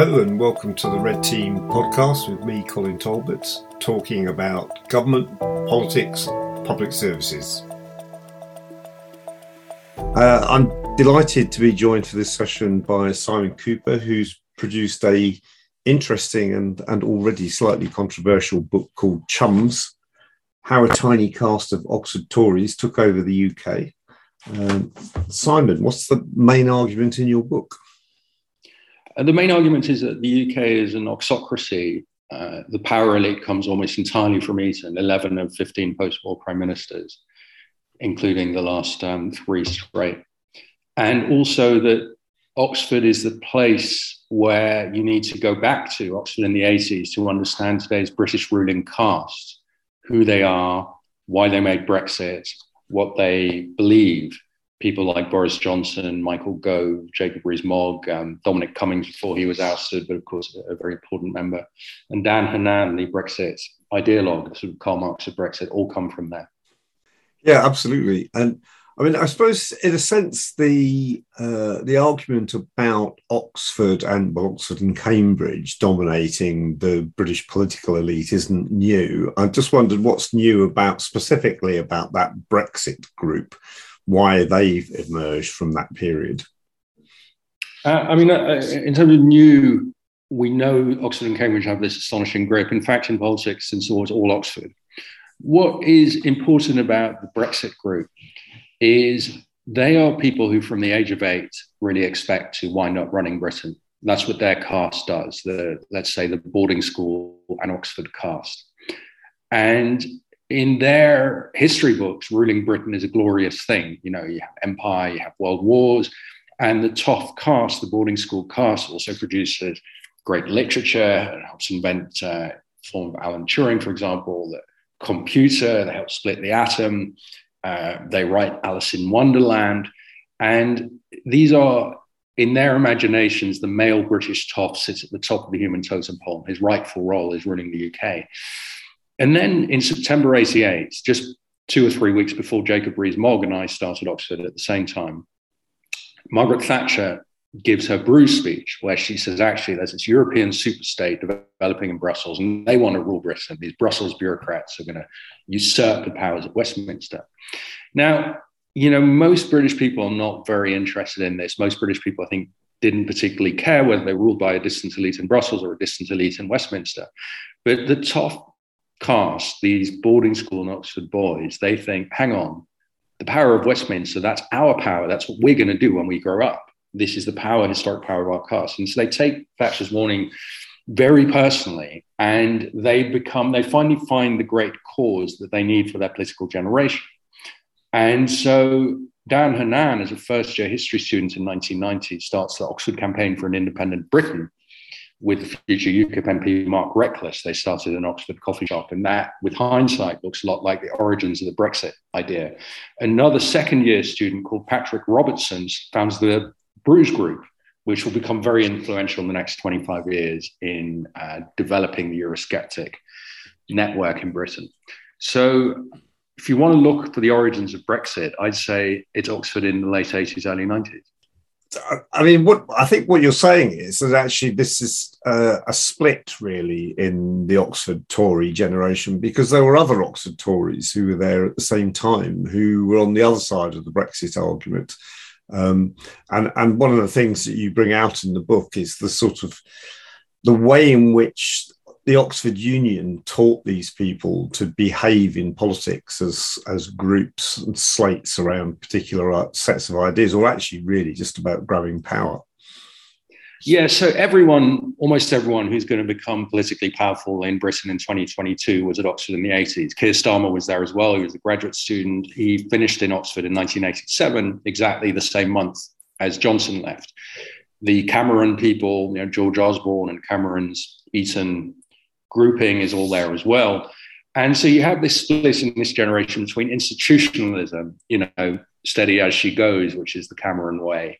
Hello and welcome to the Red Team podcast with me, Colin Talbot, talking about government, politics, public services. Uh, I'm delighted to be joined for this session by Simon Kuper, who's produced a interesting and, and already slightly controversial book called Chums: How a Tiny Caste of Oxford Tories Took Over the UK. Um, Simon, what's the main argument in your book? Uh, the main argument is that the UK is an oxocracy. Uh, the power elite comes almost entirely from Eton, 11 of 15 post war prime ministers, including the last um, three straight. And also that Oxford is the place where you need to go back to, Oxford in the 80s, to understand today's British ruling caste, who they are, why they made Brexit, what they believe, people like Boris Johnson, Michael Gove, Jacob Rees-Mogg, um, Dominic Cummings before he was ousted, but of course a, very important member, and Dan Hannan, the Brexit ideologue, sort of Karl Marx of Brexit, all come from there. Yeah, absolutely. And I mean, I suppose in a sense, the uh, the argument about Oxford and well, Oxford and Cambridge dominating the British political elite isn't new. I just wondered what's new about specifically about that Brexit group why they've emerged from that period? Uh, I mean, uh, uh, in terms of new, we know Oxford and Cambridge have this astonishing grip. In fact, in politics, since so was all Oxford. What is important about the Brexit group is they are people who, from the age of eight, really expect to wind up running Britain. That's what their caste does. The let's say the boarding school and Oxford caste, and in their history books, ruling Britain is a glorious thing. You know, you have empire, you have world wars, and the Toff caste, the boarding school caste, also produces great literature and helps invent uh, form of Alan Turing, for example, the computer, they help split the atom. Uh, they write Alice in Wonderland. And these are, in their imaginations, the male British Toff sits at the top of the human totem pole. His rightful role is ruling the UK. And then in September 88, just two or three weeks before Jacob Rees-Mogg and I started Oxford at the same time, Margaret Thatcher gives her Bruges speech where she says, actually, there's this European superstate developing in Brussels and they want to rule Britain. These Brussels bureaucrats are going to usurp the powers of Westminster. Now, you know, most British people are not very interested in this. Most British people, I think, didn't particularly care whether they were ruled by a distant elite in Brussels or a distant elite in Westminster. But the top caste, these boarding school and Oxford boys, they think, hang on, the power of Westminster, that's our power. That's what we're going to do when we grow up. This is the power, historic power of our caste. And so they take Thatcher's warning very personally and they become, they finally find the great cause that they need for their political generation. And so Dan Hannan, as a first year history student in 1990, starts the Oxford campaign for an independent Britain with future UKIP MP Mark Reckless, they started an Oxford coffee shop, and that, with hindsight, looks a lot like the origins of the Brexit idea. Another second year student called Patrick Robertson founds the Bruges Group, which will become very influential in the next 25 years in uh, developing the Eurosceptic network in Britain. So, if you want to look for the origins of Brexit, I'd say it's Oxford in the late 80s, early 90s. I mean, what I think what you're saying is that actually this is a, a, split really in the Oxford Tory generation because there were other Oxford Tories who were there at the same time who were on the other side of the Brexit argument. Um, and and one of the things that you bring out in the book is the sort of the way in which the Oxford Union taught these people to behave in politics as, as groups and slates around particular sets of ideas, or actually really just about grabbing power. Yeah, so everyone, almost everyone who's going to become politically powerful in Britain in 2022 was at Oxford in the 80s. Keir Starmer was there as well. He was a graduate student. He finished in Oxford in 1987, exactly the same month as Johnson left. The Cameron people, you know, George Osborne and Cameron's Eton grouping is all there as well. And so you have this split in this generation between institutionalism, you know, steady as she goes, which is the Cameron way,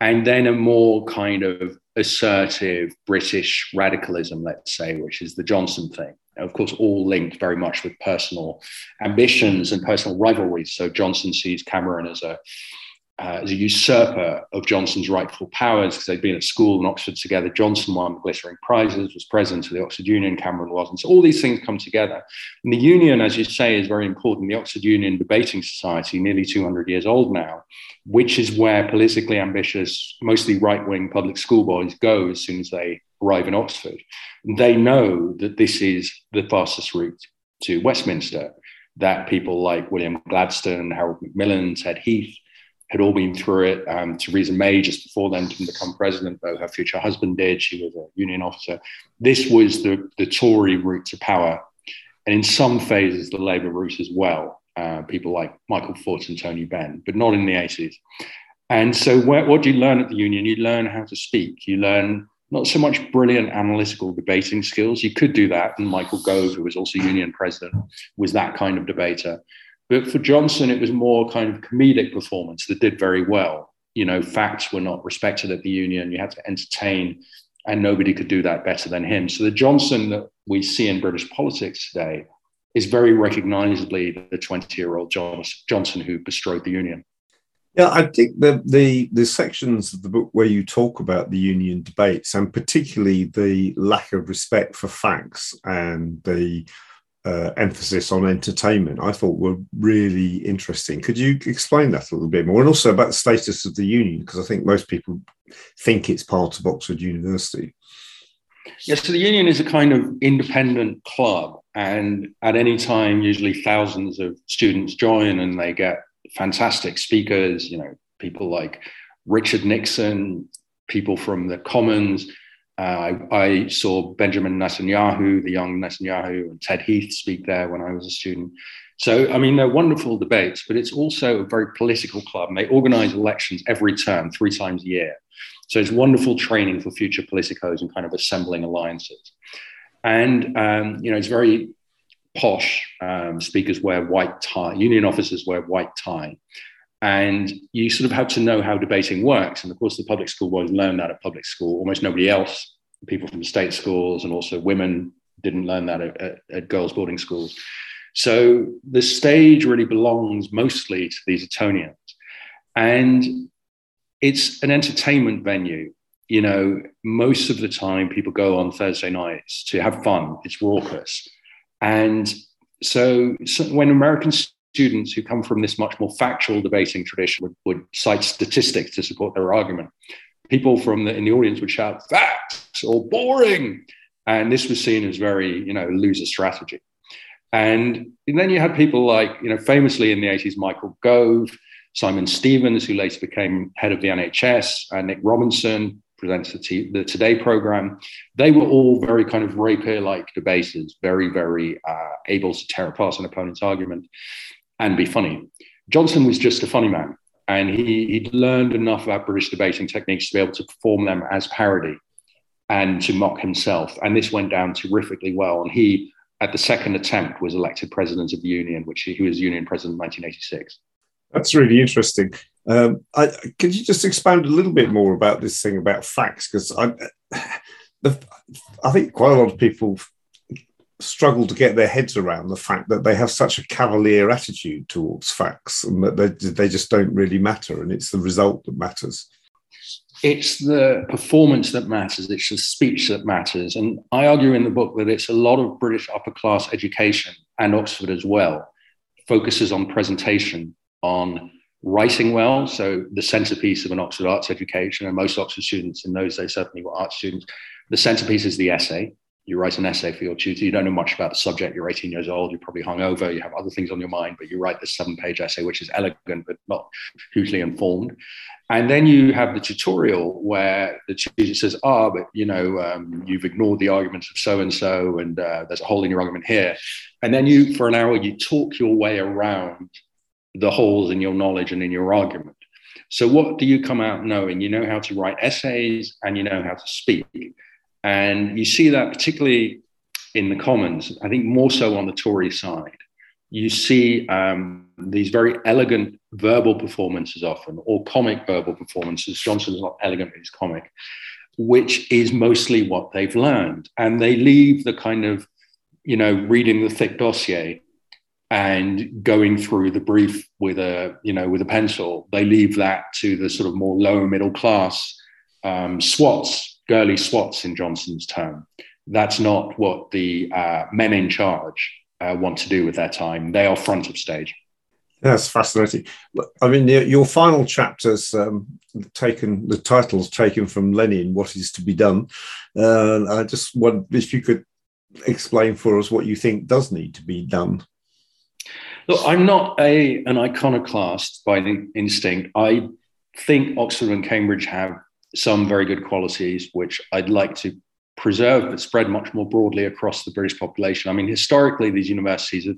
and then a more kind of assertive British radicalism, let's say, which is the Johnson thing. Of course, all linked very much with personal ambitions and personal rivalries. So Johnson sees Cameron as a uh, as a usurper of Johnson's rightful powers because they'd been at school in Oxford together. Johnson won glittering prizes, was president of the Oxford Union, Cameron wasn't. So all these things come together. And the Union, as you say, is very important. The Oxford Union Debating Society, nearly 200 years old now, which is where politically ambitious, mostly right wing public school boys go as soon as they arrive in Oxford. They know that this is the fastest route to Westminster, that people like William Gladstone, Harold Macmillan, Ted Heath, had all been through it. Um, Theresa May, just before then, didn't become president, though her future husband did. She was a union officer. This was the, the Tory route to power. And in some phases, the Labour route as well. Uh, people like Michael Foot and Tony Benn, but not in the 80s. And so, where, what do you learn at the union? You learn how to speak. You learn not so much brilliant analytical debating skills. You could do that. And Michael Gove, who was also union president, was that kind of debater. But for Johnson, it was more kind of comedic performance that did very well. You know, facts were not respected at the union. You had to entertain, and nobody could do that better than him. So the Johnson that we see in British politics today is very recognizably the 20 year old Johnson who bestrode the union. Yeah, I think the, the the sections of the book where you talk about the union debates and particularly the lack of respect for facts and the uh, emphasis on entertainment, I thought were really interesting. Could you explain that a little bit more, and also about the status of the union? Because I think most people think it's part of Oxford University. Yes, so the union is a kind of independent club, and at any time, usually thousands of students join, and they get fantastic speakers. You know, people like Richard Nixon, people from the Commons uh, I, I, saw Benjamin Netanyahu, the young Netanyahu, and Ted Heath speak there when I was a student. So, I mean, they're wonderful debates, but it's also a very political club. And they organize elections every term, three times a year. So it's wonderful training for future politicos and kind of assembling alliances. And, um, you know, it's very posh. Um, speakers wear white tie, union officers wear white tie. And you sort of have to know how debating works. And of course, the public school boys learn that at public school. Almost nobody else, people from state schools and also women, didn't learn that at, at, at girls' boarding schools. So the stage really belongs mostly to these Etonians. And it's an entertainment venue. You know, most of the time people go on Thursday nights to have fun. It's raucous. And so, so when Americans students who come from this much more factual debating tradition would, would cite statistics to support their argument. People from the, in the audience would shout facts or boring. And this was seen as very, you know, loser strategy. And, and then you had people like, you know, famously in the 80s, Michael Gove, Simon Stevens, who later became head of the NHS, and Nick Robinson, presents the, Today program. They were all very kind of rapier like debaters, very, very uh, able to tear apart an opponent's argument and be funny. Johnson was just a funny man, and he, he'd learned enough about British debating techniques to be able to perform them as parody and to mock himself. And this went down terrifically well. And he, at the second attempt, was elected president of the union, which he, he was union president in 1986. That's really interesting. Um, I, could you just expand a little bit more about this thing about facts? Because I, I think quite a lot of people struggle to get their heads around the fact that they have such a cavalier attitude towards facts and that they, they just don't really matter and it's the result that matters. It's the performance that matters. It's the speech that matters. And i argue in the book that it's a lot of british upper class education and oxford as well focuses on presentation on writing well. So the centerpiece of an oxford arts education and most oxford students in those days certainly were art students the centerpiece is the essay you write an essay for your tutor, you don't know much about the subject, you're 18 years old, you're probably hungover, you have other things on your mind, but you write this seven page essay, which is elegant but not hugely informed. And then you have the tutorial where the tutor says, ah, oh, but you know, um, you've ignored the arguments of so and so, and uh, there's a hole in your argument here. And then you, for an hour, you talk your way around the holes in your knowledge and in your argument. So, what do you come out knowing? You know how to write essays and you know how to speak. And you see that particularly in the Commons, I think more so on the Tory side. You see um, these very elegant verbal performances often, or comic verbal performances. Johnson's not elegant, he's comic, which is mostly what they've learned. And they leave the kind of, you know, reading the thick dossier and going through the brief with a you know with a pencil. They leave that to the sort of more lower middle class um, swats, girly swats in Johnson's term. That's not what the uh, men in charge uh, want to do with their time. They are front of stage. That's fascinating. I mean, your final chapter's um, taken the title's taken from Lenin, "What is to be done." Uh, I just wonder if you could explain for us what you think does need to be done. Look, I'm not a an iconoclast by instinct. I think Oxford and Cambridge have some very good qualities, which I'd like to preserve but spread much more broadly across the British population. I mean, historically, these universities have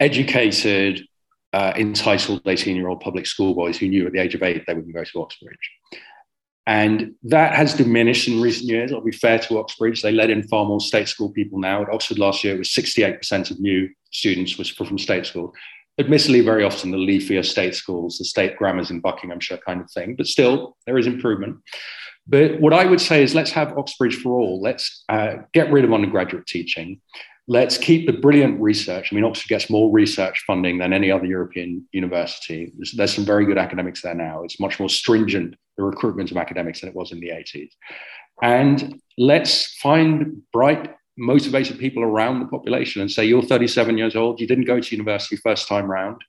educated, uh, entitled 18 year old public schoolboys who knew at the age of eight they would go to Oxbridge. And that has diminished in recent years. I'll be fair to Oxbridge. They let in far more state school people now. At Oxford last year, it was 68% of new students was from state school. Admittedly, very often the leafier state schools, the state grammars in Buckinghamshire kind of thing, but still, there is improvement. But what I would say is let's have Oxbridge for all. Let's uh, get rid of undergraduate teaching. Let's keep the brilliant research. I mean, Oxford gets more research funding than any other European university. There's, there's some very good academics there now. It's much more stringent, the recruitment of academics, than it was in the 80s. And let's find bright, motivated people around the population and say, You're 37 years old, you didn't go to university first time round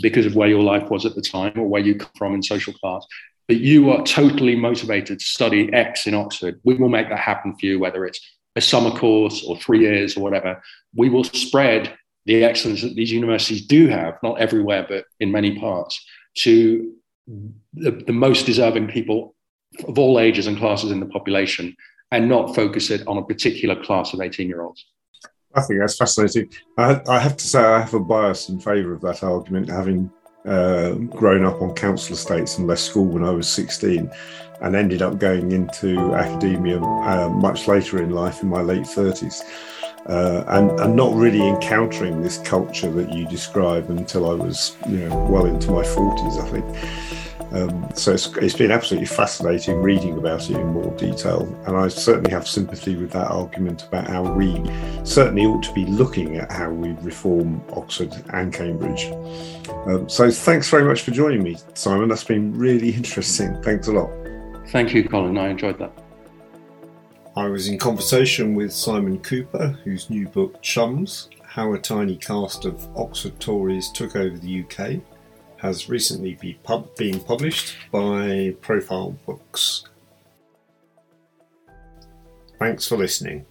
because of where your life was at the time or where you come from in social class but you are totally motivated to study X in Oxford, we will make that happen for you, whether it's a summer course or three years or whatever. We will spread the excellence that these universities do have, not everywhere, but in many parts, to the, the most deserving people of all ages and classes in the population and not focus it on a particular class of 18 year olds. I think that's fascinating. I, I, have to say, I have a bias in favour of that argument, having uh, grown up on council estates and left school when I was 16 and ended up going into academia uh, much later in life in my late 30s. Uh, and, and not really encountering this culture that you describe until I was, you know, well into my 40s, I think. Um, so it's, it's been absolutely fascinating reading about it in more detail. And I certainly have sympathy with that argument about how we certainly ought to be looking at how we reform Oxford and Cambridge. Um, so thanks very much for joining me, Simon. That's been really interesting. Thanks a lot. Thank you, Colin. I enjoyed that. I was in conversation with Simon Kuper, whose new book, Chums How a Tiny Caste of Oxford Tories Took Over the UK, has recently be pub- been published by Profile Books. Thanks for listening.